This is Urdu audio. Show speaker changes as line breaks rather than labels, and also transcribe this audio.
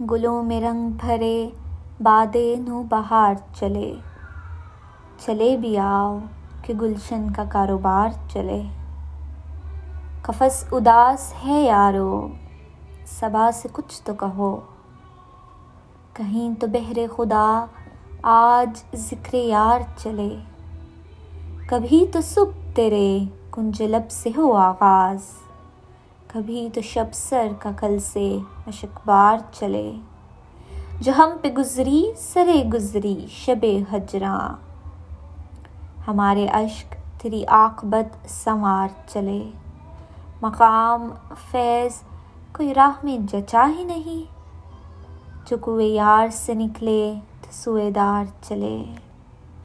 گلوں میں رنگ بھرے باد نو بہار چلے۔ چلے بھی آؤ کہ گلشن کا کاروبار چلے۔ قفس اداس ہے یارو صبا سے کچھ تو کہو۔ کہیں تو بہر خدا آج ذکر یار چلے۔ کبھی تو صبح تیرے کنج لب سے ہو آغاز۔ کبھی تو شب سر کا کل سے مشکبار چلے۔ جو ہم پہ گزری سرے گزری شب ہجراں ہمارے اشک تیری عاقبت سنوار چلے۔ مقام فیض کوئی راہ میں جچا ہی نہیں۔ جو کوئے یار سے نکلے تو سوئے دار چلے۔